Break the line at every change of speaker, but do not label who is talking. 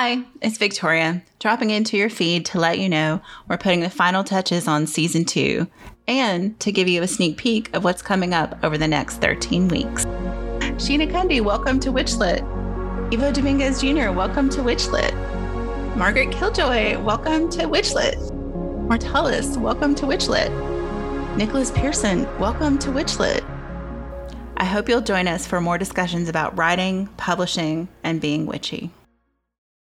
Hi, it's Victoria, dropping into your feed to let you know we're putting the final touches on season two and to give you a sneak peek of what's coming up over the next 13 weeks. Sheena Cundy, welcome to Witchlit. Ivo Dominguez Jr., welcome to Witchlit. Margaret Killjoy, welcome to Witchlit. Mortellus, welcome to Witchlit. Nicholas Pearson, welcome to Witchlit. I hope you'll join us for more discussions about writing, publishing, and being witchy.